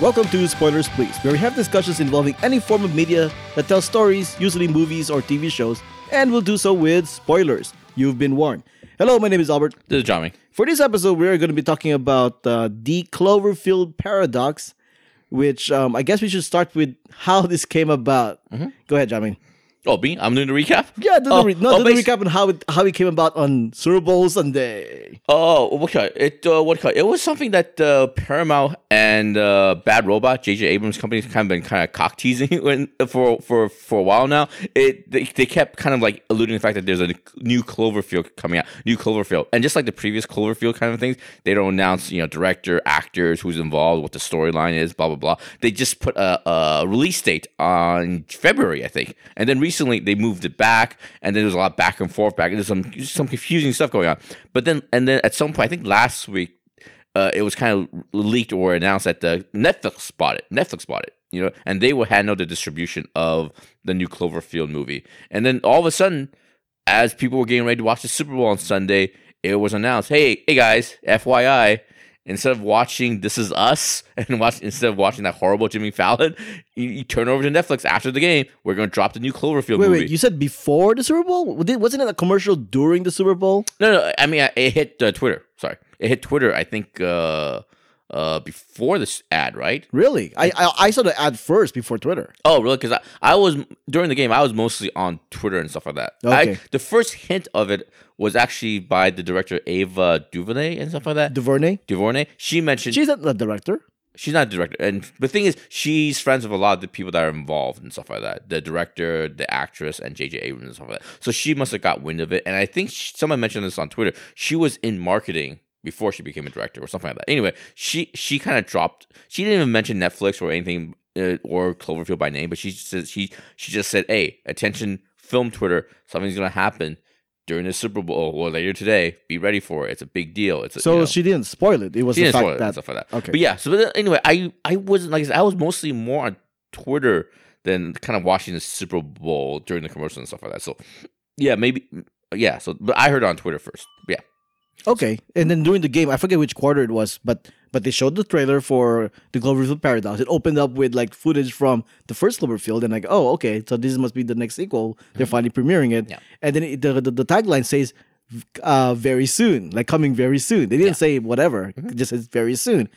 Welcome to Spoilers Please, where we have discussions involving any form of media that tells stories, usually movies or TV shows, and we'll do so with spoilers. You've been warned. Hello, my name is Albert. This is Johnny. For this episode, we're going to be talking about uh, the Cloverfield paradox, which um, I guess we should start with how this came about. Go ahead, Jamin. Oh, me? I'm doing the recap? Yeah, do the, Oh, re- no, oh, do the basi- recap on how it, how it came about on Super Bowl Sunday. Oh, okay. It uh, what it was something that uh, Paramount and uh, Bad Robot, J.J. Abrams' company, kind of been kind of cock teasing for for for a while now. It they, they kept kind of like alluding to the fact that there's a new Cloverfield coming out, new Cloverfield, and just like the previous Cloverfield kind of things, they don't announce you know director, actors, who's involved, what the storyline is, blah blah blah. They just put a, a release date on February, I think, and then recently they moved it back, and then there's a lot back and forth back. There's some some confusing stuff going on, but then and then at some point, I think last week uh, it was kind of leaked or announced that the Netflix bought it. Netflix bought it, you know, and they will handle the distribution of the new Cloverfield movie. And then all of a sudden, as people were getting ready to watch the Super Bowl on Sunday, it was announced, "Hey, hey guys, FYI." Instead of watching This Is Us and watch instead of watching that horrible Jimmy Fallon, you, you turn over to Netflix after the game. We're going to drop the new Cloverfield Wait, movie. wait, you said before the Super Bowl? Wasn't it a commercial during the Super Bowl? No, no. I mean, it hit uh, Twitter. Sorry, it hit Twitter. I think uh, uh, before this ad, right? Really? I, I I saw the ad first before Twitter. Oh, really? Because I, I was during the game. I was mostly on Twitter and stuff like that. Okay. I, the first hint of it was actually by the director Ava DuVernay and stuff like that. DuVernay? DuVernay. She mentioned She's not the director. she's not a director, and the thing is, she's friends with a lot of the people that are involved and stuff like that. The director, the actress, and J.J. Abrams and stuff like that. So she must have got wind of it, and I think she, someone mentioned this on Twitter. She was in marketing before she became a director or something like that. Anyway, she she kind of dropped. She didn't even mention Netflix or anything uh, or Cloverfield by name, but she said she she just said, "Hey, attention, film Twitter, something's gonna happen." During the Super Bowl or later today, be ready for it. It's a big deal. It's a, So you know, she didn't spoil it. It was the didn't fact spoil it and that stuff like that. Okay. But yeah, so but anyway, I I wasn't like I said, I was mostly more on Twitter than kind of watching the Super Bowl during the commercials and stuff like that. So yeah, maybe yeah. So but I heard on Twitter first. Yeah. Okay, and then during the game, I forget which quarter it was, but but they showed the trailer for the Cloverfield Paradox. It opened up with like footage from the first Cloverfield, and like, oh, okay, so this must be the next sequel. They're finally premiering it, Mm-hmm. Yeah. and then it, the, the the tagline says, uh, "Very soon," like coming very soon. They didn't say whatever; Mm-hmm. it just says very soon.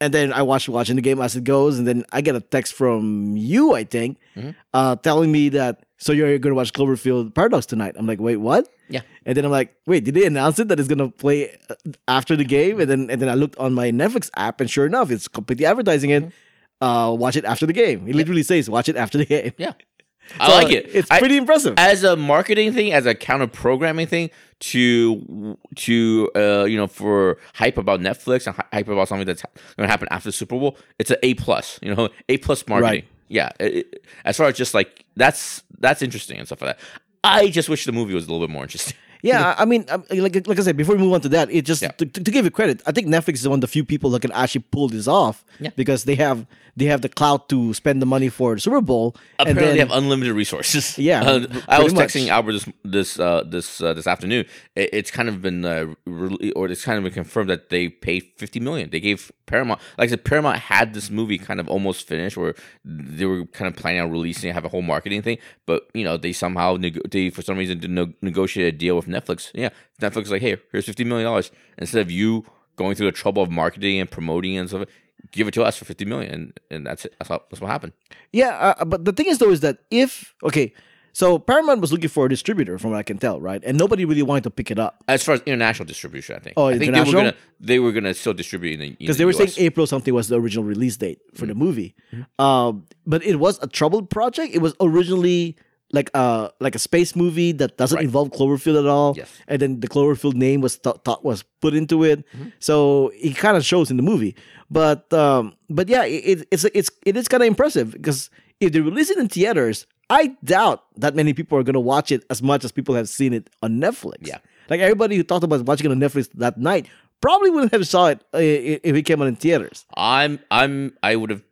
And then I watched watching the game as it goes, and then I get a text from you, I think, Mm-hmm. uh, telling me that so you're gonna watch Cloverfield Paradox tonight. I'm like, wait, what? Yeah. And then I'm like, wait, did they announce it that it's gonna play uh, after the game? And then and then I looked on my Netflix app, and sure enough, it's completely advertising it. Uh, watch it after the game. It literally says, watch it after the game. Yeah. I like it. It's I- pretty impressive. as a marketing thing, as a counter programming thing to to uh, you know for hype about Netflix and hype about something that's going to happen after the Super Bowl. It's an A plus, you know, A plus marketing. Right. Yeah, it- it- as far as just like that's that's interesting and stuff like that. I just wish the movie was a little bit more interesting. Yeah, I mean, um, like like I said, before we move on to that, it just Yeah. to, to give it credit, I think Netflix is one of the few people that can actually pull this off. Yeah. because they have they have the clout to spend the money for the Super Bowl. and Apparently, then- they have unlimited resources. Yeah, Uh, I was much. texting Albert this this uh, this uh, this afternoon. It, it's kind of been uh, re- or it's kind of been confirmed that they paid fifty million. They gave Paramount, like I said, Paramount had this movie kind of almost finished, or they were kind of planning on releasing, it, have a whole marketing thing. But you know, they somehow neg- they for some reason didn't no- negotiate a deal with Netflix. Yeah, Netflix is like, hey, here's fifty million dollars instead of you going through the trouble of marketing and promoting and stuff. Give it to us for fifty million, and, and that's it. That's, how, that's what happened. Yeah, uh, but the thing is though is that if okay, so Paramount was looking for a distributor, from what I can tell, right? And nobody really wanted to pick it up As far as international distribution, I think. Oh, I think international? they were gonna they were gonna still distribute in the because they were saying April something was the original release date for Mm-hmm. the movie. Um, but it was a troubled project. It was originally like a like a space movie that doesn't Right. involve Cloverfield at all. Yes. And then the Cloverfield name was th- thought was put into it, Mm-hmm. so it kind of shows in the movie. But um, but yeah, it, it, it's it's it is kind of impressive because if they release it in theaters, I doubt that many people are gonna watch it as much as people have seen it on Netflix. Yeah. like everybody who talked about watching it on Netflix that night probably wouldn't have saw it uh, if it came out in theaters. I'm I'm I would have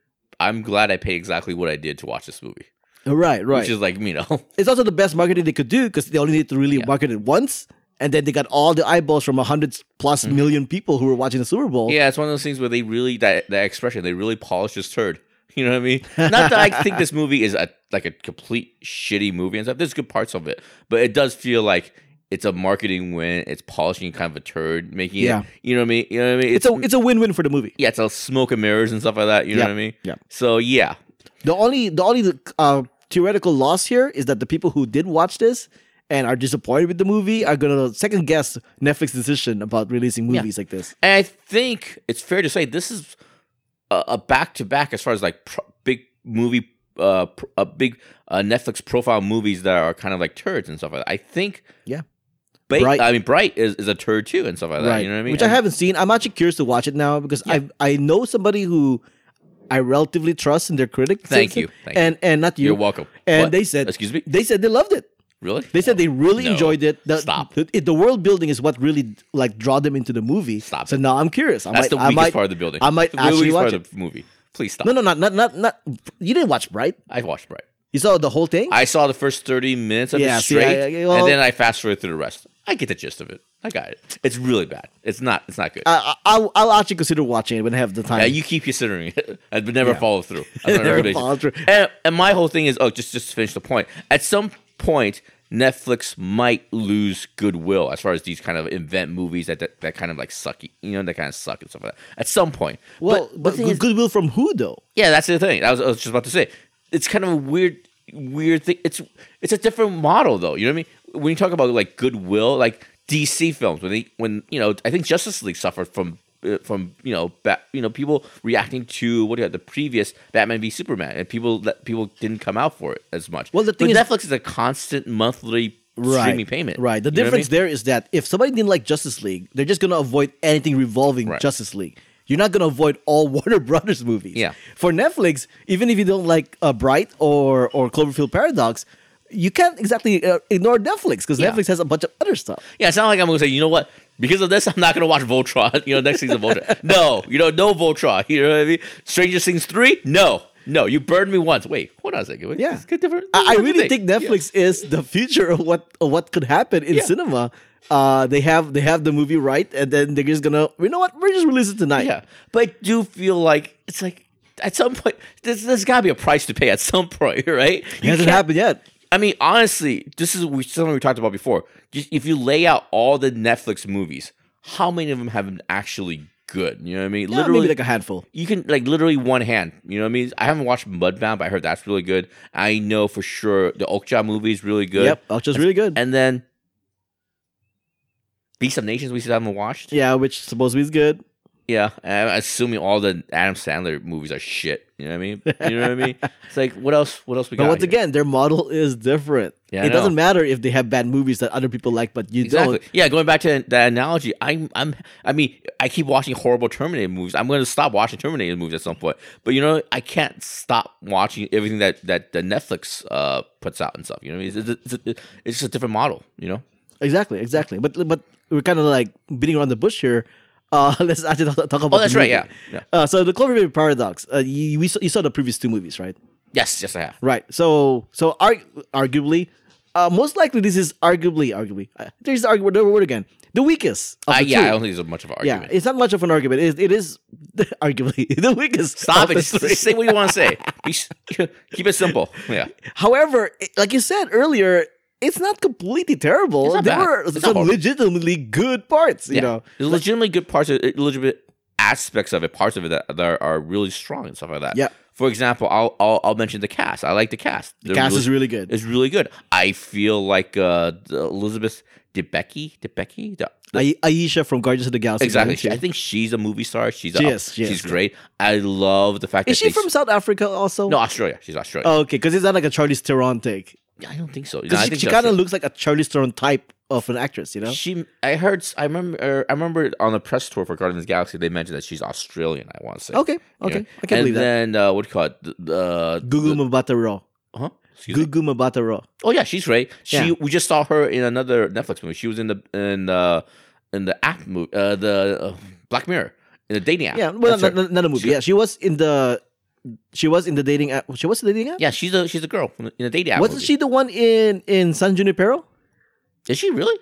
I'm glad I paid exactly what I did to watch this movie. Right, right. Which is like, you know, it's also the best marketing they could do because they only need to really Yeah. market it once and then they got all the eyeballs from a hundred plus million people who were watching the Super Bowl. Mm-hmm. Yeah, it's one of those things where they really that that expression they really polish this turd. You know what I mean? Not that I think this movie is a like a complete shitty movie and stuff. There's good parts of it, but it does feel like it's a marketing win. It's polishing kind of a turd, making Yeah. it. You know what I mean? You know what I mean? It's a it's a win win for the movie. yeah, it's a smoke and mirrors and stuff like that. You know Yeah, what I mean? yeah. So yeah, The only the only uh, theoretical loss here is that the people who did watch this and are disappointed with the movie are gonna second guess Netflix decision about releasing movies like this. And I think it's fair to say this is a back to back as far as like pro- big movie, uh, pr- a big uh, Netflix profile movies that are kind of like turds and stuff like that. I think, Yeah. Ba- Bright. I mean, Bright is, is a turd too and stuff like that. right. You know what I mean? Which I haven't seen. I'm actually curious to watch it now because I I know somebody who I relatively trust in their critic. Thank you. Thank and and not you. You're welcome. And What? they said excuse me, they said they loved it. really? They said they really No. enjoyed it. The, Stop. The, the world building is what really like draw them into the movie. Stop So it. now I'm curious. I That's might, the I weakest might, part of the building. I might the actually watch part it. of the movie. Please stop. No, no, not not not not. You didn't watch Bright. I watched Bright. You saw the whole thing. I saw the first 30 minutes of Yeah, it see, straight, I- I- well- and then I fast forward through the rest. I get the gist of it. I got it. It's really bad. It's not. It's not good. I, I, I'll, I'll actually consider watching it when I have the time. Yeah, you keep considering it, but never Yeah. follow through. I don't Never what it is. follow through. And, and my whole thing is, oh, just just to finish the point. At some point, Netflix might lose goodwill as far as these kind of invent movies that that, that kind of like suck, you know, that kind of suck and stuff like that. At some point, well, but, but, the thing good, is- goodwill from who though? yeah, that's the thing. I was, I was just about to say. It's kind of a weird, weird thing. It's it's a different model though. You know what I mean? When you talk about like goodwill, like DC films, when they when you know, I think Justice League suffered from uh, from you know, bat, you know, people reacting to what do you have, the previous Batman v Superman, and people that people didn't come out for it as much. Well, the But thing is- Netflix is a constant monthly streaming payment. Right. The You what I difference mean? there is that if somebody didn't like Justice League, they're just gonna avoid anything revolving Right. Justice League. You're not gonna avoid all Warner Brothers movies. Yeah. For Netflix, even if you don't like uh, Bright or or Cloverfield Paradox, you can't exactly uh, ignore Netflix because Yeah. Netflix has a bunch of other stuff. Yeah, it's not like I'm gonna say, you know what? Because of this, I'm not gonna watch Voltron. You know, next season Voltron. No, you know, no Voltron. You know what I mean? Stranger Things three? No, no. You burned me once. Wait, hold on a second. Wait, Yeah. it's different. I, I really think Netflix is the future of what of what could happen in Yeah. cinema. Uh, they have they have the movie right, and then they're just gonna you know what we're just releasing tonight. Yeah, but I do feel like it's like at some point there's, there's got to be a price to pay at some point, right? it hasn't happened yet. I mean, honestly, this is something we talked about before. Just if you lay out all the Netflix movies, how many of them have been actually good? You know what I mean? Yeah, maybe like a handful. you can like literally one hand. You know what I mean? I haven't watched Mudbound, but I heard that's really good. I know for sure the Okja movie is really good. Yep, Ultra's really good. And then Beast of Nations we still haven't watched. yeah, which supposedly is good. Yeah, I'm assuming all the Adam Sandler movies are shit. You know what I mean? You know what I mean? It's like what else? What else we got? But once here? again, their model is different. Yeah, I it doesn't matter if they have bad movies that other people like, but you Exactly. don't. Yeah, going back to that analogy, I'm, I'm, I mean, I keep watching horrible Terminator movies. I'm going to stop watching Terminator movies at some point. But you know, I can't stop watching everything that that the Netflix uh puts out and stuff. You know, what I mean? it's, it's, it's, it's just a different model. You know. Exactly, exactly. But but we're kind of like beating around the bush here. Uh, let's actually talk, talk about. Oh, that's right. Yeah. Yeah. Uh, so the Cloverfield Paradox. Uh, you, we saw, you saw the previous two movies, right? Yes. Yes, I have. Right. So so arg- arguably, uh, most likely this is arguably arguably. Uh, there's the argument. The word again. The weakest. Of Uh, the yeah, two. I don't think there's much of an Yeah, it's not much of an argument. It is, it is arguably the weakest. Stop it. the Just, three. say what you want to say. Keep it simple. Yeah. However, like you said earlier, it's not completely terrible. Not there bad. were It's some legitimately good parts. You yeah. know, There's legitimately good parts, of, legitimate aspects of it, parts of it that, that are, are really strong and stuff like that. Yeah. For example, I'll, I'll I'll mention the cast. I like the cast. the cast is really good. It's really good. I feel like uh, Elizabeth Debicki, Debicki, the, the- Ayesha from Guardians of the Galaxy. exactly. She- I think she's a movie star. She's She a, is, she she's yeah. great. I love the fact Is that she from South Africa also? no Australia. She's Australian. Oh, okay, because it's not like a Charlize Theron take. I don't think so. No, Because she, kind of looks like a Charlie Theron type of an actress, you know? She, I heard, I remember, er, I remember on the press tour for Guardians of the Galaxy, they mentioned that she's Australian. I want to say. Okay, You okay, know? I can and believe that. And then uh, what do you call it? The, the Gugu the- Mbatha Raw. huh? Excuse? Gugu Mbatha Raw. Oh yeah, she's right. She Yeah. we just saw her in another Netflix movie. She was in the in the in the app movie, uh, the uh, Black Mirror in the dating app. Yeah, well, not, not, not a movie. She- yeah, she was in the. She was in the dating app. She was in the dating app. yeah, she's a she's a girl in the- dating app. Wasn't movie. she the one in in San Junipero? Is she really?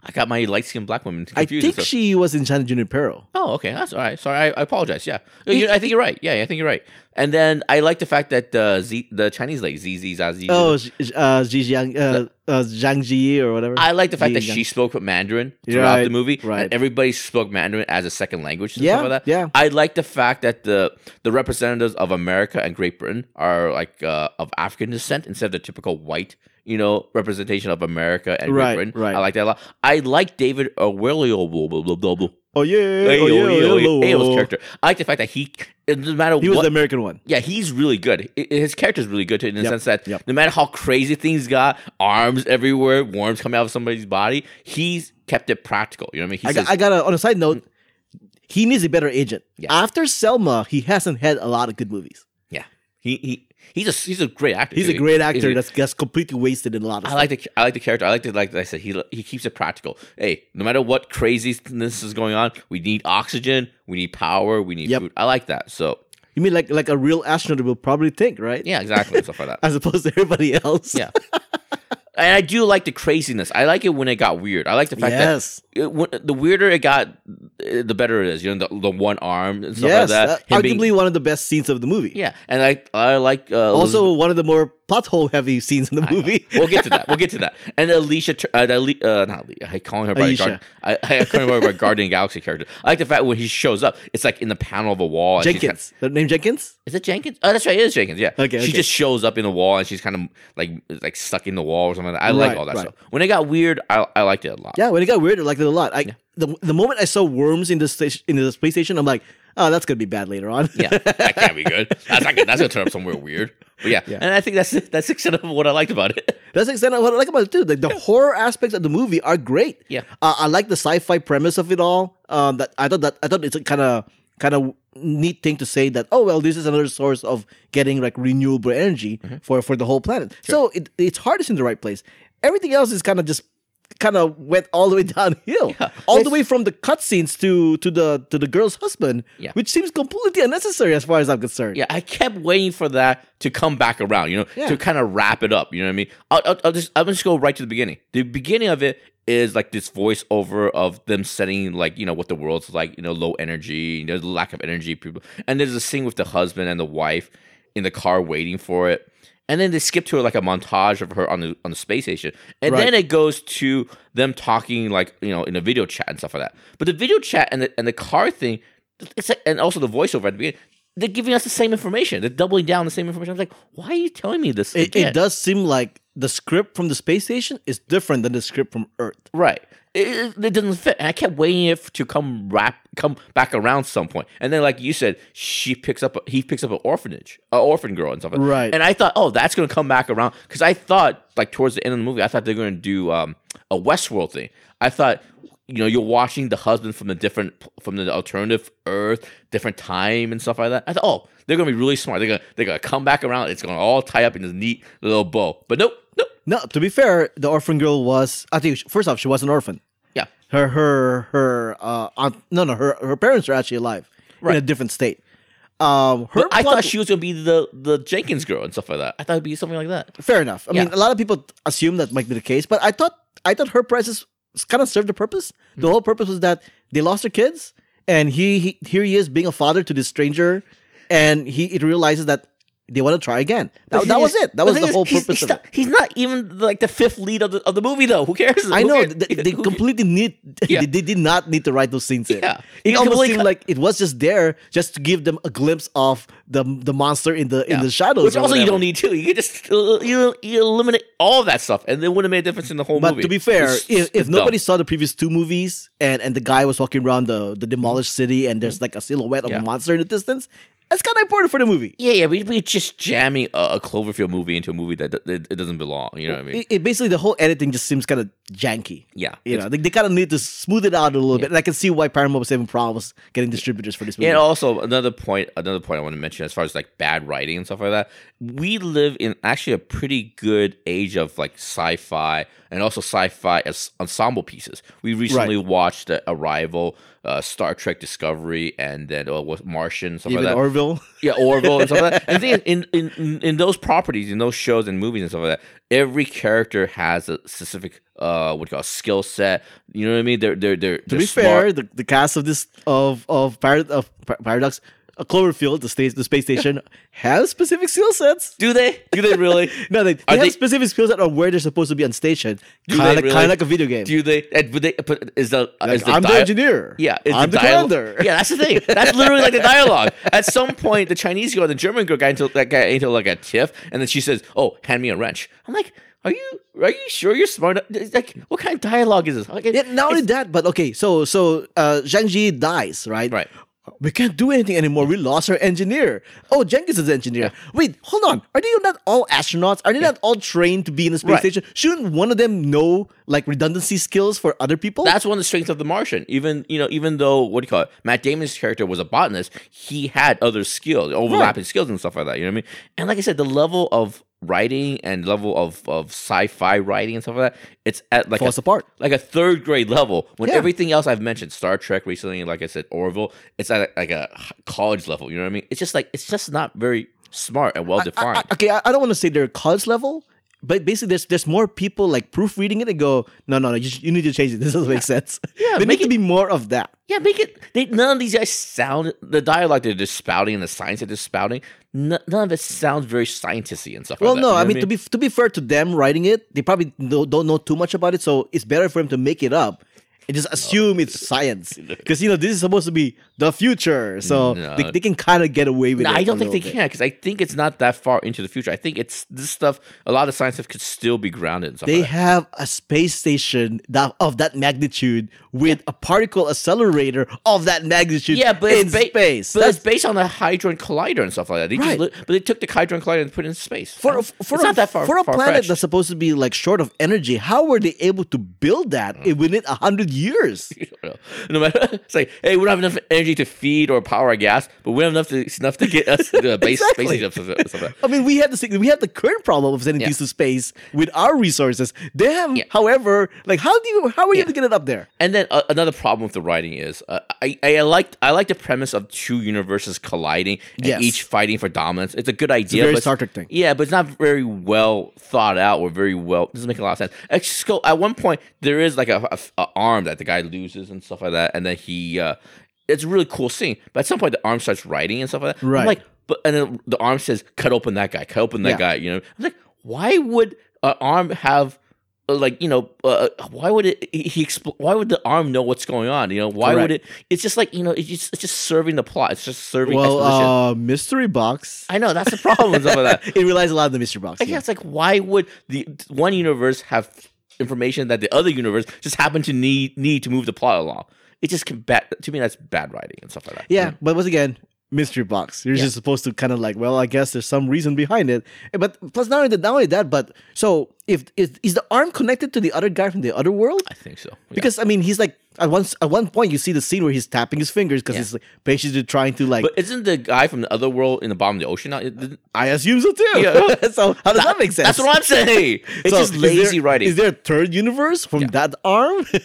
I got my light skinned black woman I think she was in San Junipero. Oh, okay, that's all right. Sorry, I, I apologize. Yeah, You- I think you're right. Yeah, I think you're right. And then I like the fact that uh, Z, the Chinese like ZZ Zazie. Oh, uh, Ji Jiang, uh, uh, Zhang Ji or whatever. I like the fact that Ji she spoke Mandarin throughout Right, the movie, right. and everybody spoke Mandarin as a second language. And Yeah, stuff like that. yeah. I like the fact that the the representatives of America and Great Britain are like uh, of African descent instead of the typical white, you know, representation of America and Right, Great Britain. right. I like that a lot. I like David Oyelowo. Oh yeah, Hey, oh, yeah, yo, yeah, Ayo's yeah. character. I like the fact that he, uh, it doesn't matter He was what, the American one. yeah, he's really good. His character's really good too, in the Yep, sense that yep. no matter how crazy things got, arms everywhere, worms coming out of somebody's body, he's kept it practical. You know what I mean? He I says, got, I got to on a side note, he needs a better agent. Yeah. After Selma, he hasn't had a lot of good movies. yeah, he he he's a he's a great actor. He's a great actor a- that's, that's completely wasted in a lot of I stuff. like the I like the character. I like the like I said he he keeps it practical. Hey, no matter what craziness is going on, we need oxygen, we need power, we need Yep. food. I like that. So You mean like like a real astronaut will probably think, right? yeah, exactly stuff like that. As opposed to everybody else. Yeah. And I do like the craziness. I like it when it got weird. I like the fact yes. that it, when, the weirder it got, uh, the better it is. You know, the, the one arm and stuff Yes. like that. Him arguably being- one of the best scenes of the movie. yeah, and I I like uh, Also, Elizabeth- one of the more plot hole heavy scenes in the movie. we'll get to that. We'll get to that. And Alicia, uh, Ali- uh, not Alicia, I calling her by I, I calling her by Guardian Galaxy character. I like the fact when he shows up, it's like in the panel of a wall. and she's kind- Jenkins. The name Jenkins? Is it Jenkins? Oh, that's right. It is Jenkins. Yeah. Okay, She okay. just shows up in the wall and she's kind of like like stuck in the wall or something. Like that. I like all that right. stuff. When it got weird, I, I liked it a lot. Yeah, when it got weird, I liked it a lot. I the, the moment I saw worms in the station in the space station, I'm like, oh, that's gonna be bad later on. Yeah, that can't be good. That's not good. That's gonna turn up somewhere weird. But yeah, Yeah. and I think that's that's the extent of what I liked about it. That's the extent of what I like about it too. Like the horror aspects of the movie are great. Yeah. uh, I like the sci-fi premise of it all. Um, that I thought that I thought it's a kind of kind of neat thing to say that oh well this is another source of getting like renewable energy Mm-hmm. for for the whole planet. So it, its heart is in the right place. Everything else is kind of just kind of went all the way downhill, Yeah. all the way from the cutscenes to to the to the girl's husband, Yeah. which seems completely unnecessary as far as I'm concerned. Yeah, I kept waiting for that to come back around. You know, Yeah. to kind of wrap it up. You know what I mean? I'll, I'll, I'll just I'll just go right to the beginning. The beginning of it is like this voiceover of them setting like you know what the world's like. You know, low energy. There's a lack of energy. People, and there's a scene with the husband and the wife in the car waiting for it. And then they skip to like a montage of her on the on the space station, and Right. then it goes to them talking like you know in a video chat and stuff like that. But the video chat and the and the car thing, it's like, and also the voiceover at the beginning, they're giving us the same information. They're doubling down the same information. I was like, why are you telling me this? It, again? it does seem like the script from the space station is different than the script from Earth. right. It, it- it doesn't fit, and I kept waiting it to come wrap, come back around some point. And then, like you said, she picks up, he picks up an orphanage, an orphan girl, and stuff. like that. Right. And I thought, oh, that's gonna come back around because I thought, like towards the end of the movie, I thought they're gonna do um, a Westworld thing. I thought, you know, you're watching the husband from the different, from the alternative Earth, different time and stuff like that. I thought, oh, they're gonna be really smart. They're gonna, they're gonna come back around. It's gonna all tie up in this neat little bow. But nope, nope. No, to be fair, the orphan girl was. I think first off, she was an orphan. Yeah. Her her her uh aunt, no no her her parents are actually alive right. in a different state. Um, her But I plot- thought she was gonna be the the Jenkins girl and stuff like that. I thought it'd be something like that. fair enough. I mean, a lot of people assume that might be the case, but I thought I thought her presence kind of served the purpose. Hmm. The whole purpose was that they lost their kids, and he, he here he is being a father to this stranger, and he it realizes that they want to try again. That, that was is- it. That was thing the whole he's- purpose he's of not, it. He's not even like the fifth lead of the, of the movie, though. Who cares? I Who know cares? they, they completely need Yeah. they, they did not need to write those scenes in. Yeah. It almost seemed cut- like it was just there just to give them a glimpse of the the monster in the in the shadows. Which also you don't need to. You can just you, you eliminate all that stuff, and it wouldn't have made a difference in the whole But movie. But to be fair, It's- if, if dumb. nobody saw the previous two movies and, and the guy was walking around the, the demolished city and there's like a silhouette of Yeah. a monster in the distance, that's kind of important for the movie. yeah, yeah, we we just jamming a, a Cloverfield movie into a movie that it, it doesn't belong. You know what I mean? It, it basically the whole editing just seems kind of janky. yeah, You know, they, they kind of need to smooth it out a little bit, and I can see why Paramount was having problems getting distributors for this movie. And also another point, another point I want to mention as far as like bad writing and stuff like that. We live in actually a pretty good age of like sci-fi and also sci-fi as ensemble pieces. We recently watched uh, Arrival, uh, Star Trek Discovery and then uh, what Martian stuff Even like that. Orville. yeah, Orville and stuff like that. And the in, in in in those properties, in those shows and movies and stuff like that, every character has a specific uh what you call skill set. You know what I mean? They're they're they're To be fair, the, the cast of this of of, Parad- of Paradox, uh, Cloverfield, the state the space station, has specific skill sets. do they? Do they really? No, they, they Are have they- specific skill set on where they're supposed to be on station. Kind of really? kind of like a video game. Do they? And would they? But is the Like, is the I'm the engineer. Yeah, is I'm the, dialogue- commander. Yeah, that's the thing. That's literally like the dialogue. At some point, the Chinese girl and the German girl got into that guy into like a tiff, and then she says, "Oh, hand me a wrench." I'm like, "Are you are you sure you're smart? Like, what kind of dialogue is this?" Like, it- Yeah, not only that, but okay, so so uh Zhang Ji dies, right? Right. We can't do anything anymore. We lost our engineer. Oh, Jenkins is the engineer. Wait, hold on. Are they not all astronauts? Are they not all trained to be in the space Right. station? Shouldn't one of them know like redundancy skills for other people? That's one of the strengths of the Martian. Even you know, even though what do you call it, Matt Damon's character was a botanist, he had other skills, overlapping skills and stuff like that. You know what I mean? And like I said, the level of writing and level of, of sci-fi writing and stuff like that, it's at like Falls a, apart. like a third grade level. When Yeah. everything else I've mentioned, Star Trek recently, like I said, Orville, it's at like a college level. You know what I mean? It's just like it's just not very smart and well defined. Okay, I, I don't want to say they're college level, but basically there's there's more people like proofreading it and go, no, no, no, you, you need to change it. This doesn't make sense. Yeah, there make need to be more of that. Yeah, make it. They, none of these guys sound the dialogue they're just spouting and the science they're just spouting. None, none of it sounds very scientisty and stuff. Well, like no, you know I mean, to be to be fair to them writing it, they probably don't, don't know too much about it, so it's better for them to make it up and just assume it's science because you know this is supposed to be the future, so No. they, they can kind of get away with No, it. I don't think they little bit. can because I think it's not that far into the future. I think it's this stuff. A lot of science stuff could still be grounded. And stuff They like that. have a space station that of that magnitude with a particle accelerator of that magnitude. Yeah, but in it's ba- space. But That's- it's based on the Hadron Collider and stuff like that. They Right. just li- but they took the Hadron Collider and put it in space. for a, It's for a, not that far. for a planet far-fetched. that's supposed to be like short of energy. How were they able to build that Mm. within a hundred years? no matter, it's like, hey, we don't have enough energy to feed or power our gas, but we have enough to, enough to get us to the base Exactly. space station. Stuff, stuff like that. I mean, we have the we have the current problem of sending Yeah. things to space with our resources. They have, Yeah. however, like how do you how are you Yeah. to get it up there? And then uh, another problem with the writing is uh, I, I like I like the premise of two universes colliding and Yes. each fighting for dominance. It's a good idea. very but Star Trek thing. Yeah, but it's not very well thought out or very well. Doesn't make a lot of sense. At one point there is like a, a- a arm that the guy loses and stuff like that, and then he. Uh, it's a really cool scene, but at some point the arm starts writing and stuff like that. I'm Right. like, but and then the arm says, "Cut open that guy. Cut open that Yeah. guy." You know, I'm like, why would an arm have? uh, Like you know, uh, why would it? He, expl- why would the arm know what's going on? You know, why would it? It's just like you know, it's just, it's just serving the plot. It's just serving Well, uh, mystery box. I know that's the problem with that. it relies a lot on the mystery box. Yeah. yeah, it's like why would the one universe have information that the other universe just happened to need need to move the plot along? It just can bad to me. That's bad writing and stuff like that. Yeah, but once again, mystery box. You're Yeah. just supposed to kind of like, well, I guess there's some reason behind it. But plus, not only that, not only that, but so if is, is the arm connected to the other guy from the other world? I think so. Yeah. Because I mean, he's like at one at one point you see the scene where he's tapping his fingers because Yeah. he's like, basically trying to like. but isn't the guy from the other world in the bottom of the ocean? It- I assume so too. Yeah. so how does that, make sense? That's what I'm saying. It's So just lazy there- writing. Is there a third universe from that arm?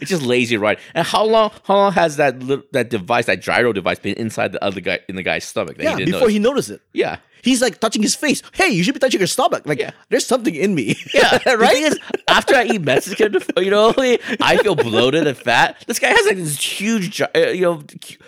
It's just lazy writing. And how long? How long has that that device, that gyro device, been inside the other guy in the guy's stomach? That yeah, he didn't before notice? he noticed it. yeah. He's like touching his face. Hey, you should be touching your stomach. Like, Yeah. there's something in me. Yeah, right. is, after I eat Mexican, you know, I feel bloated and fat. This guy has like this huge, uh, you know,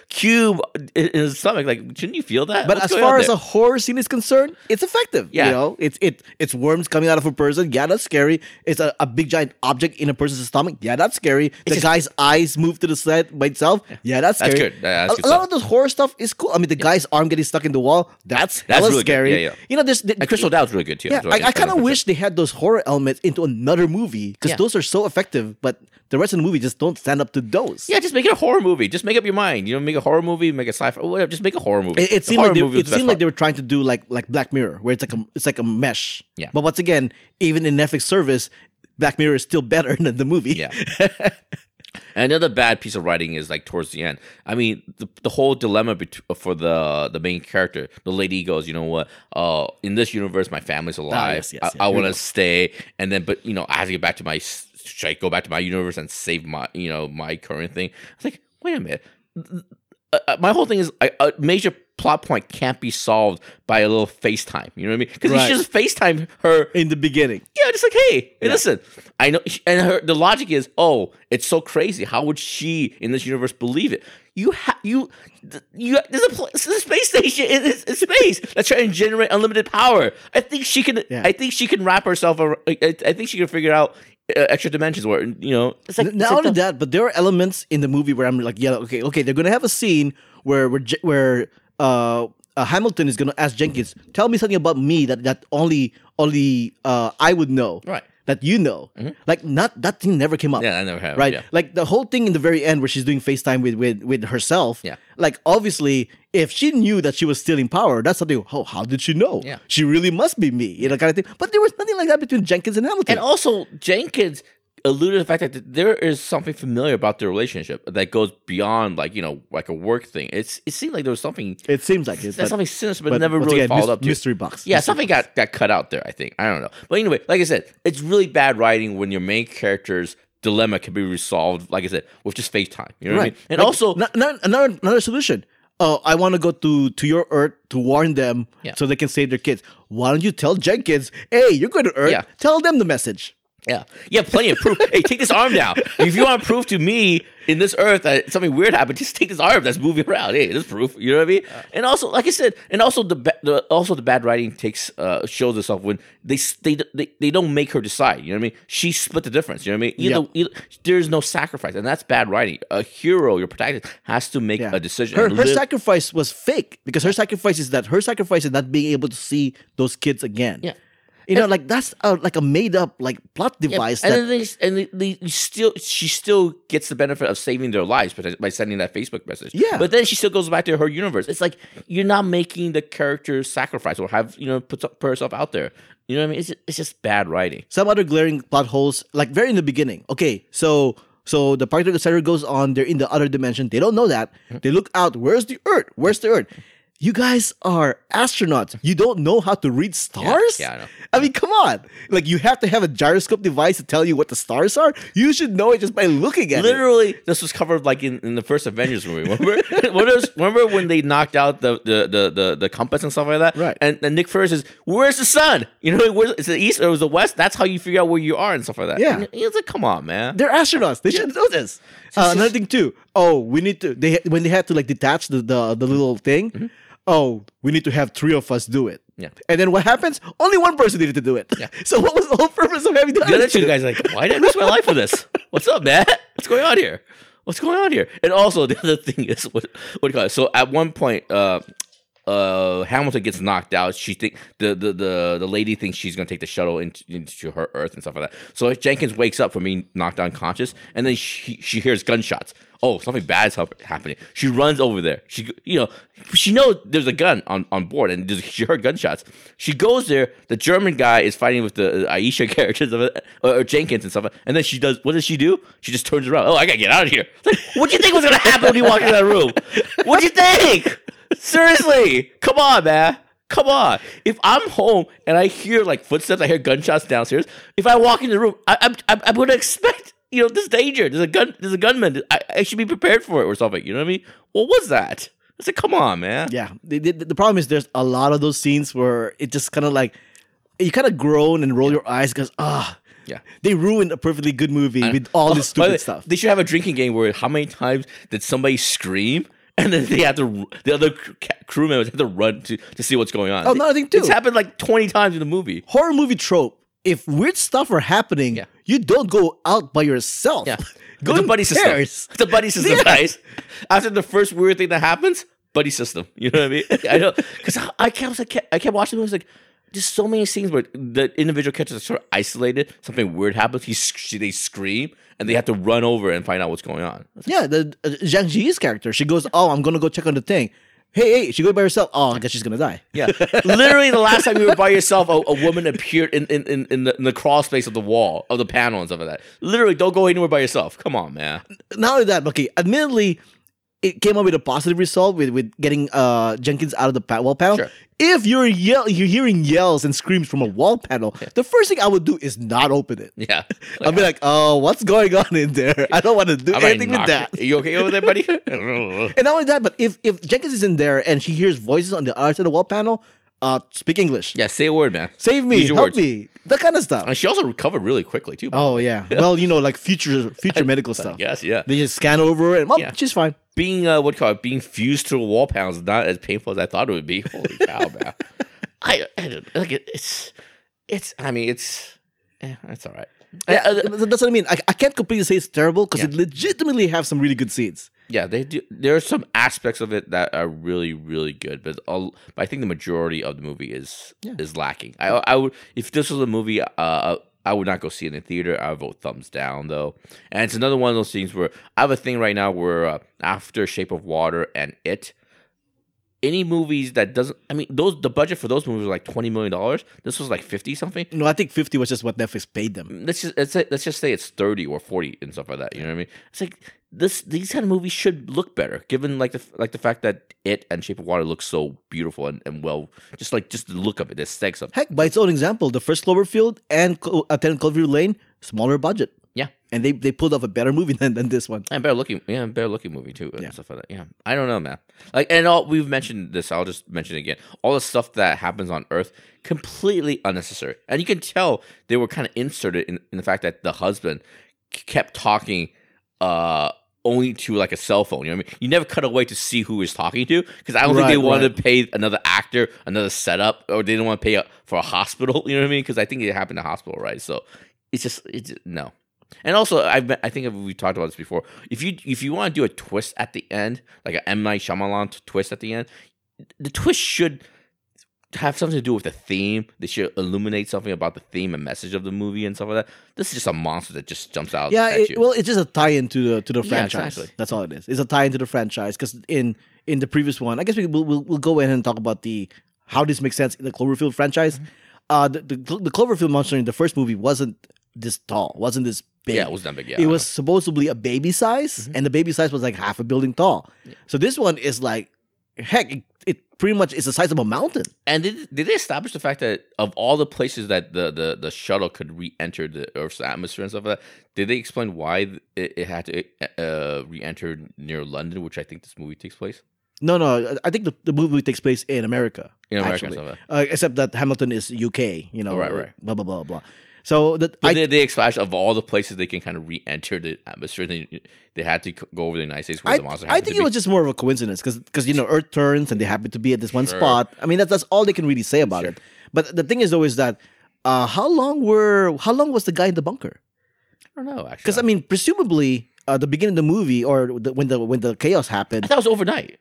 cube in his stomach. Like, shouldn't you feel that? But What's as far as a horror scene is concerned, it's effective. Yeah. You know, it's it it's worms coming out of a person. Yeah, that's scary. It's a, a big giant object in a person's stomach. Yeah, that's scary. The just- guy's eyes move to the side by itself. Yeah, that's That's scary. good. Yeah, that's a, good a lot of those horror stuff is cool. I mean, the guy's arm getting stuck in the wall. That's That's hella really good. Yeah, yeah. You know, there's the, and Chris O'Dowd's really good too. Yeah, I, I kind of wish they had those horror elements into another movie because Yeah. those are so effective. But the rest of the movie just don't stand up to those. Yeah, just make it a horror movie. Just make up your mind. You know, make a horror movie, make a sci-fi, whatever. Just make a horror movie. It, it seemed like they, movie it seemed like they were trying to do like like Black Mirror, where it's like a it's like a mesh. Yeah. But once again, even in Netflix service, Black Mirror is still better than the movie. Yeah. And another bad piece of writing is like towards the end. I mean, the, the whole dilemma bet- for the the main character, the lady goes, you know what? Uh, in this universe, my family's alive. Ah, yes, yes, I. I want to stay, and then, but you know, I have to get back to my. Should I go back to my universe and save my, you know, my current thing? I was like, wait a minute. Uh, uh, my whole thing is a, a major plot point can't be solved by a little FaceTime. You know what I mean? Because Right. he just FaceTime her. In the beginning. Yeah, just like, hey, hey, listen, I know. And her, the logic is, oh, it's so crazy. How would she in this universe believe it? You have you, you. There's a, pl- there's a space station in, in in space that's trying to generate unlimited power. I think she can. Yeah. I think she can wrap herself. Ar- I, I I think she can figure out uh, extra dimensions where you know. It's like Not it's only the- that, but there are elements in the movie where I'm like, yeah, okay, okay, they're gonna have a scene where where J- where uh, uh Hamilton is gonna ask Jenkins, tell me something about me that that only only uh I would know, Right. Mm-hmm. That you know, like not that thing never came up. Yeah, I never have. right? Yeah. Like the whole thing in the very end where she's doing FaceTime with with with herself. Yeah. Like obviously, if she knew that she was stealing power, that's something. Oh, how did she know? Yeah. She really must be me, you know, kind of thing. But there was nothing like that between Jenkins and Hamilton. And also, Jenkins alluded to the fact that there is something familiar about their relationship that goes beyond, like you know, like a work thing. It's it seemed like there was something it seems like it. that's something sinister, but, but never really again, followed mys- up to. mystery box. Yeah, Mystery something got got cut out there. I think I don't know, but anyway, like I said, it's really bad writing when your main character's dilemma can be resolved, like I said, with just FaceTime. You know what I mean? And Like, also, no- no- another another solution. Oh, I want to go to to your Earth to warn them Yeah. so they can save their kids. Why don't you tell Jenkins, hey, you're going to Earth? Yeah. Tell them the message. Yeah, yeah, plenty of proof. hey, take this arm down. If you want to prove to me in this earth that something weird happened, just take this arm that's moving around. Hey, this proof. You know what I mean? And also, like I said, and also the, ba- the also the bad writing takes uh, shows itself when they, they they they don't make her decide. You know what I mean? She split the difference. You know what I mean? Either, either there's no sacrifice, and that's bad writing. A hero, your protagonist, has to make Yeah. a decision. Her, her live- sacrifice was fake because her sacrifice is that her sacrifice is not being able to see those kids again. Yeah. You know, like that's a, like a made up like plot Yeah, device and that then they, and they, they you still she still gets the benefit of saving their lives by, by sending that Facebook message. Yeah. but then she still goes back to her universe. It's like you're not making the character sacrifice or have you know put, put herself out there. You know what I mean? It's just, it's just bad writing. some other glaring plot holes, like very in the beginning. Okay, so so the particle accelerator goes on. They're in the other dimension. They don't know that. Hmm. They look out. Where's the Earth? Where's the Earth? You guys are astronauts. You don't know how to read stars? yeah, I know. I mean, come on. Like you have to have a gyroscope device to tell you what the stars are. You should know it just by looking at it. Literally, this was covered like in, in the first Avengers movie. Remember? When remember when they knocked out the the, the, the, the compass and stuff like that? Right. And, and Nick Fury says, "Where's the sun? You know, where's, it's the east or it's the west. That's how you figure out where you are and stuff like that." Yeah. It's like, come on, man. They're astronauts. They should know this. Uh, another thing too. Oh, we need to. They when they had to like detach the the, the little thing. Oh, we need to have three of us do it. Yeah. And then what happens? Only one person needed to do it. Yeah. So what was the whole purpose of having the, the other two guys like, why did I risk my life for this? What's up, man? What's going on here? What's going on here? And also the other thing is what what do you call it? So at one point, uh uh Hamilton gets knocked out. She think the the the, the lady thinks she's gonna take the shuttle into, into her Earth and stuff like that. So Jenkins wakes up from being knocked unconscious, and then she she hears gunshots. Oh, something bad is happening. She runs over there. She you know she knows there's a gun on, on board, and she heard gunshots. She goes there. The German guy is fighting with the Ayesha characters of or, Jenkins and stuff. And then she does. What does she do? She just turns around. Oh, I gotta get out of here. Like, what do you think was gonna happen when you walked into that room? What do you think? Seriously, come on, man. Come on. If I'm home and I hear like footsteps, I hear gunshots downstairs. If I walk in the room, I, I'm, I'm I'm gonna expect you know this danger. There's a gun. There's a gunman. I, I should be prepared for it or something. You know what I mean? What was that? I said, come on, man. Yeah. The, the, the problem is there's a lot of those scenes where it just kind of like you kind of groan and roll your eyes because ah. Yeah. They ruined a perfectly good movie with all this stupid stuff. They should have a drinking game where how many times did somebody scream and then they have to the other crew members have to run to, to see what's going on. Oh, another thing, too. It's happened like twenty times in the movie. Horror movie trope. If weird stuff are happening, Yeah. you don't go out by yourself. Yeah, Go it's a buddy system. pairs. It's a buddy system, Yeah. guys. After the first weird thing that happens, buddy system. You know what I mean? I know because I, I kept I kept I kept watching movies like. There's so many scenes where the individual characters are sort of isolated. Something weird happens. He they scream and they have to run over and find out what's going on. Yeah, the uh, Zhang Ziyi's character. She goes, "Oh, I'm gonna go check on the thing." Hey, hey, she goes by herself. Oh, I guess she's gonna die. Yeah, literally, the last time you were by yourself, a, a woman appeared in in, in, in, the, in the crawl space of the wall of the panel and stuff like that. Literally, don't go anywhere by yourself. Come on, man. Not only that, okay. Admittedly, it came up with a positive result with with getting uh Jenkins out of the wall panel. Sure. If you're yell, you're hearing yells and screams from a wall panel, the first thing I would do is not open it. Yeah. I'll be like, "Oh, what's going on in there? I don't want to do I might anything with that." Are you okay over there, buddy? And not only that, but if if Jenkins is in there and she hears voices on the other side of the wall panel, uh, speak English. yeah, say a word, man. Save me, Use your help words. me, that kind of stuff. And she also recovered really quickly too. Oh yeah. Well, you know, like future future medical stuff. Yes, yeah. They just scan over and oh, Yeah. she's fine. Being uh, what you call it? Being fused to a wall panel is not as painful as I thought it would be. Holy cow, man! I, I don't, like it, it's it's. I mean, it's eh, it's all right. Yeah, Uh, that's what I mean. I, I can't completely say it's terrible because it legitimately have some really good scenes. Yeah, they do. There are some aspects of it that are really, really good, but, all, but I think the majority of the movie is Yeah. is lacking. I, I would if this was a movie, uh, I would not go see it in the theater. I would vote thumbs down though. And it's another one of those things where I have a thing right now where uh, after Shape of Water and It. Any movies that doesn't, I mean, those the budget for those movies was like twenty million dollars. This was like fifty something. No, I think fifty was just what Netflix paid them. Let's just let's, say, let's just say it's thirty or forty and stuff like that. You know what I mean? It's like this these kind of movies should look better, given like the like the fact that it and Shape of Water look so beautiful and, and well, just like just the look of it, the aesthetics of it. Heck, by its own example, the first Cloverfield and Clo- uh, 10 Cloverfield Lane, smaller budget, and they they pulled off a better movie than, than this one. and better looking, yeah, better looking movie too, and Yeah. stuff like that. Yeah, I don't know, man. Like, and all we've mentioned this. I'll just mention it again. All the stuff that happens on Earth completely unnecessary, and you can tell they were kind of inserted in, in the fact that the husband kept talking. uh only to like a cell phone, you know what I mean? You never cut away to see who he's talking to because I don't think they Right, wanted right. to pay another actor, another setup, or they didn't want to pay a, for a hospital. You know what I mean? Because I think it happened in a hospital, right? So it's just it's just- no. And also, I've been, I think we talked about this before. If you if you want to do a twist at the end, like an M Night Shyamalan twist at the end, the twist should have something to do with the theme. They should illuminate something about the theme and message of the movie and stuff like that. This is just a monster that just jumps out. Yeah, it, well, it's just a tie-in to the to the Yeah, franchise. exactly. That's all it is. It's a tie-in to the franchise because in in the previous one, I guess we will we'll, we'll go ahead and talk about the how this makes sense in the Cloverfield franchise. Mm-hmm. Uh, the, the the Cloverfield monster in the first movie wasn't this tall, wasn't this big. yeah, it was that big. Yeah, it was supposedly a baby size, Mm-hmm. and the baby size was like half a building tall. So this one is like, heck, it, it pretty much is the size of a mountain. And did, did they establish the fact that of all the places that the, the, the shuttle could re-enter the Earth's atmosphere and stuff like that, did they explain why it, it had to uh, re-enter near London, which I think this movie takes place No, no, I think the, the movie takes place in America. in America? actually. Stuff like that. uh, except that Hamilton is UK, you know, Oh, right, right. blah blah blah blah. So that But I, they, they of all the places they can kind of re-enter the atmosphere, they, they had to go over the United States where I, the monster. I think it was just more of a coincidence because you know Earth turns and they happen to be at this one Sure. spot. I mean that's that's all they can really say about Sure. it. But the thing is though is that uh, how long were how long was the guy in the bunker? I don't know actually. Because I mean presumably uh, the beginning of the movie or the, when the when the chaos I happened. thought it was overnight.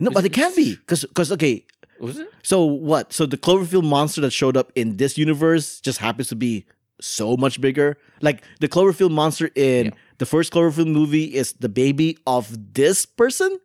No, but it can't be because because okay. Was it? So what? So the Cloverfield monster that showed up in this universe just happens to be so much bigger. Like the Cloverfield monster in Yeah. the first Cloverfield movie is the baby of this person.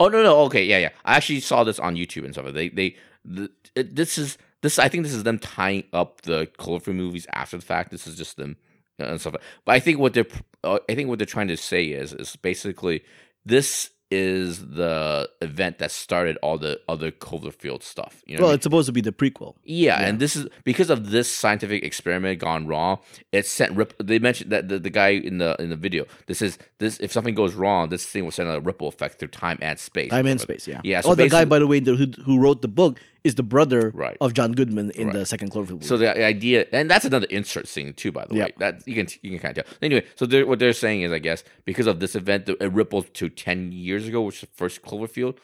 Oh no no okay yeah yeah I actually saw this on YouTube and stuff. They they the, it, this is this I think this is them tying up the Cloverfield movies after the fact. This is just them uh, and stuff. But I think what they're uh, I think what they're trying to say is is basically this is the event that started all the other Cloverfield stuff. You know I Well, mean? it's supposed to be the prequel. Yeah, and this is because of this scientific experiment gone wrong. It sent rip. They mentioned that the, the guy in the in the video. This is this. If something goes wrong, this thing will send a ripple effect through time and space. Time and space, yeah. Yeah, so oh, the guy, by the way, the, who, who wrote the book is the brother Right. of John Goodman in the second Cloverfield movie. So the idea, and that's another insert scene too, by the way. Yep. That you can you can kind of tell. Anyway, so they're, what they're saying is, I guess, because of this event, it rippled to ten years ago, which the first Cloverfield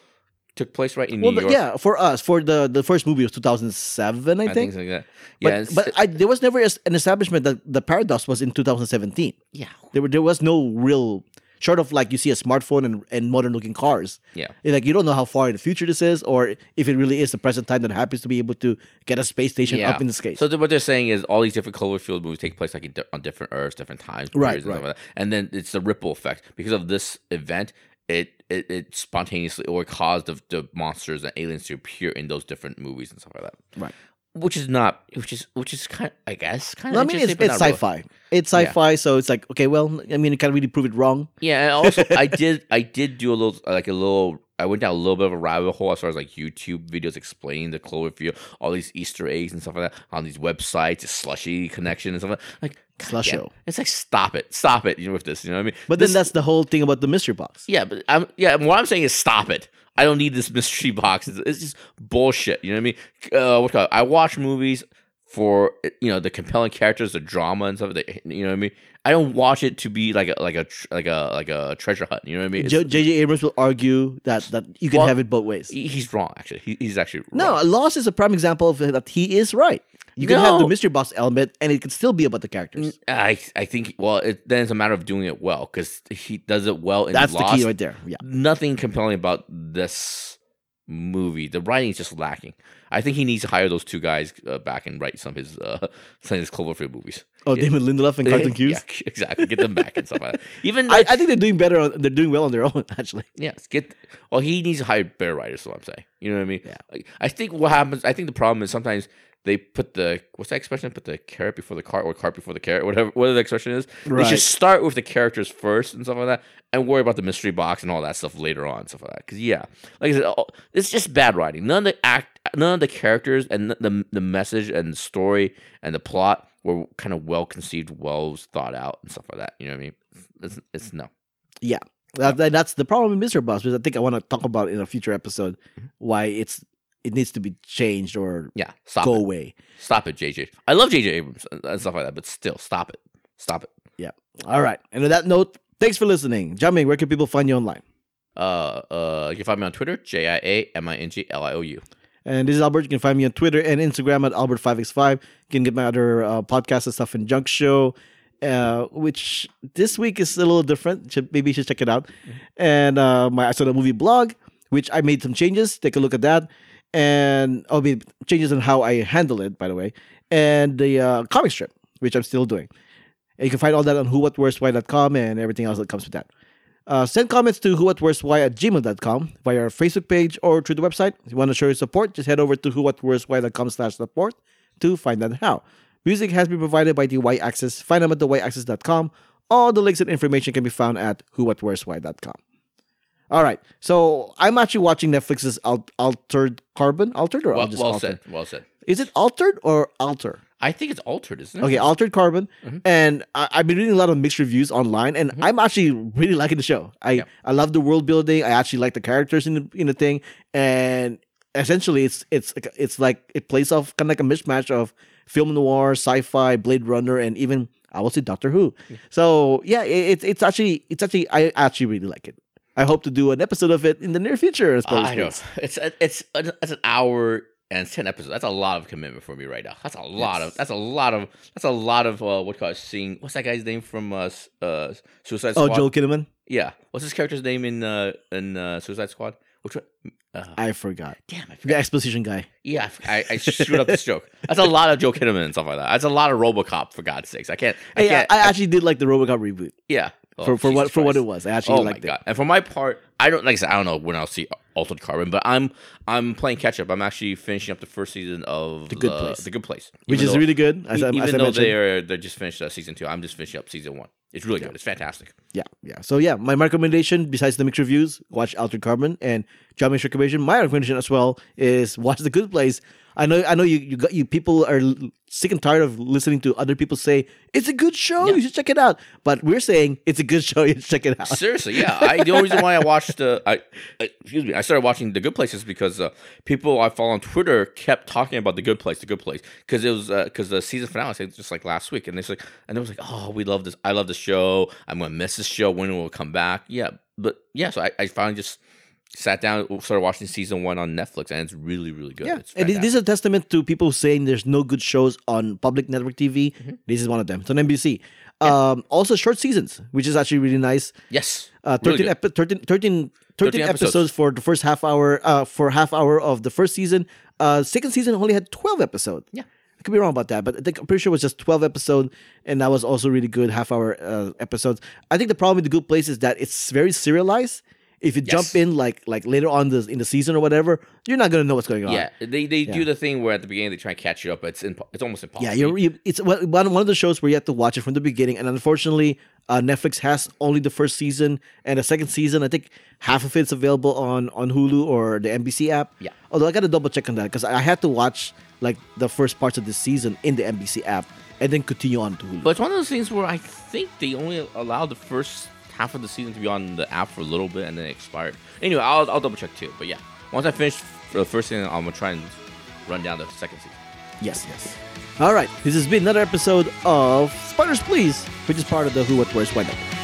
took place right in well, New the- York. yeah, for us, for the the first movie was 2007, I, I think. think something like that. But, Yeah, it's- but I, there was never an establishment that the paradox was in 2017. yeah, There were there was no real short of like you see a smartphone and, and modern looking cars. yeah. Like you don't know how far in the future this is, or if it really is the present time that happens to be able to get a space station Yeah. up in the space. So what they're saying is all these different Cloverfield movies take place like on different Earths, different times, Right, and, stuff right. like that. and then it's the ripple effect because of this event. It it, it spontaneously or caused the, the monsters and aliens to appear in those different movies and stuff like that. right. Which is not, which is which is kind, I guess, kind No, of. I mean, it's, it's sci-fi. It's sci-fi, so it's like okay, well, I mean, you can't really prove it wrong. Yeah, and also I did I did do a little like a little I went down a little bit of a rabbit hole as far as like YouTube videos explaining the Cloverfield, all these Easter eggs and stuff like that on these websites, Slusho connection and stuff like that. Like God Slush damn, show. It's like stop it, stop it, you know, with this, you know what I mean? But This- then that's the whole thing about the mystery box. yeah, but I'm yeah. What I'm saying is stop it. I don't need this mystery box. It's, it's just bullshit. You know what I mean? Uh, what call it? I watch movies for you know the compelling characters, the drama and stuff. The, you know what I mean? I don't watch it to be like a like a tr- like a like a treasure hunt. You know what I mean? J.J. Abrams will argue that that you can Well, have it both ways. he's wrong. Actually, he, he's actually No, wrong. Lost is a prime example of that he is right. You can have the mystery box element, and it can still be about the characters. I I think well, it, then it's a matter of doing it well because he does it well in That's the Lost. key right there. Yeah. Nothing compelling about this movie. The writing is just lacking. I think he needs to hire those two guys uh, back and write some of his uh, some of his Cloverfield movies. Oh, Yeah. Damon Lindelof and Carlton Cuse. Yeah, exactly. Get them back and stuff like that. Even I, I think they're doing better. On, they're doing well on their own, actually. Yes, get. Well, he needs to hire better writers. Is what I'm saying. You know what I mean? Yeah. Like, I think what happens. I think the problem is sometimes they put the what's that expression? Put the carrot before the cart, or cart before the carrot, whatever. Whatever the expression is. They should start with the characters first and stuff like that, and worry about the mystery box and all that stuff later on, stuff like that. Because yeah, like I said, it's just bad writing. None of the act, none of the characters and the the message and the story and the plot were kind of well conceived, well thought out and stuff like that. You know what I mean? It's, it's no. Yeah. That, that- that's the problem with mystery box, because I think I want to talk about in a future episode Mm-hmm. why it's it needs to be changed or Yeah, stop go it. away. Stop it, JJ. I love JJ Abrams and stuff like that, but still, stop it. Stop it. Yeah. All right. And on that note, thanks for listening. Jiaming, where can people find you online? Uh, uh, you can find me on Twitter, J I A M I N G L I O U. And this is Albert. You can find me on Twitter and Instagram at Albert5x5. You can get my other uh, podcasts and stuff in Junk Show, uh, which this week is a little different. Should, maybe you should check it out. And uh, my I saw the movie blog, which I made some changes. Take a look at that. And I'll be changes in how I handle it, by the way. And the uh, comic strip, which I'm still doing. And you can find all that on whowhatworstwhy.com and everything else that comes with that. Uh, send comments to whowhatworstwhy at gmail.com via our Facebook page or through the website. If you want to show your support, just head over to whowhatworstwhy.com slash support to find out how. Music has been provided by the Y Axis. Find them at the yaxis.com. All the links and information can be found at whowhatworstwhy.com. All right. So I'm actually watching Netflix's Al- Altered Carbon. Altered or Well, just well Altered? said. Well said. Is it Altered or Alter? I think it's altered, isn't it? Okay, Altered Carbon, Mm-hmm. and I, I've been reading a lot of mixed reviews online, and I'm actually really liking the show. I Yeah. I love the world building. I actually like the characters in the in the thing, and essentially, it's it's like- it's like it plays off kind of like a mismatch of film noir, sci-fi, Blade Runner, and even I will say Doctor Who. So yeah, it, it's it's actually it's actually I actually really like it. I hope to do an episode of it in the near future. I suppose. I don't. It's it's it's an hour and it's ten episodes. That's a lot of commitment for me right now. That's a lot of. That's a lot of. That's a lot of. Uh, what do you call it? Seeing what's that guy's name from uh, uh Suicide Squad? Oh, Squad? Joel Kinnaman. Yeah. What's his character's name in uh in uh, Suicide Squad? Which one? Uh, I forgot damn, I the forgot. exposition guy. Yeah, I, I screwed up this joke. That's a lot of Joel Kinnaman and stuff like that. That's a lot of RoboCop for God's sakes. I can't. I Hey, I, can't. I actually did like the RoboCop reboot yeah. Oh, for for oh, what Jesus for what it was. I actually Oh my liked it. god! And for my part, I don't like I said. I don't know when I'll see Altered Carbon, but I'm I'm playing catch up. I'm actually finishing up the first season of The Good Place. The Good Place, which is though- really good. As, I, even as though they're they just finished uh, season two. I'm just finishing up season one. It's really good. It's fantastic. Yeah, yeah. So yeah, my recommendation besides the mixed reviews, watch Altered Carbon and John recommendation. My recommendation as well is watch The Good Place. I know, I know you, you got you people are sick and tired of listening to other people say it's a good show. You should check it out. But we're saying it's a good show. You should check it out. Seriously, yeah. I the only reason why I watched uh, I, I excuse me, I started watching The Good Place is because uh, people I follow on Twitter kept talking about The Good Place, The Good Place, because it was because the season finale was just like last week, and it's like and it was like, oh, we love this, I love the show, I'm gonna miss this show when it will come back, yeah, but yeah, so I, I finally just sat down, started watching season one on Netflix, and it's really really good. Yeah, and this is a testament to people saying there's no good shows on public network TV. Mm-hmm. This is one of them. It's on NBC. Um, also short seasons, which is actually really nice. yes, Uh, 13, good. epi- 13, 13, 13 13 episodes. episodes. for the first half hour. Uh, for half hour of the first season. Uh, second season only had twelve episodes. Yeah. I could be wrong about that, but I think I'm pretty sure it was just twelve episode, and that was also really good half hour uh, episodes. I think the problem with the Good Place is that it's very serialized. If you Yes. jump in like like later on the, in the season or whatever, you're not gonna know what's going on. Yeah, they they Yeah. do the thing where at the beginning they try and catch you up, but it's impo- it's almost impossible. Yeah, you're, you, it's one one of the shows where you have to watch it from the beginning, and unfortunately, uh, Netflix has only the first season and the second season. I think half of it's available on on Hulu or the NBC app. Yeah. Although I got to double check on that because I had to watch like the first parts of the season in the NBC app and then continue on to Hulu. But it's one of those things where I think they only allow the first half of the season to be on the app for a little bit and then it expired. Anyway, I'll, I'll double check too. But yeah, once I finish the first season, I'm gonna try and run down the second season. yes, yes. All right, this has been another episode of Spiders Please, which is part of the Who What Where's Why Network.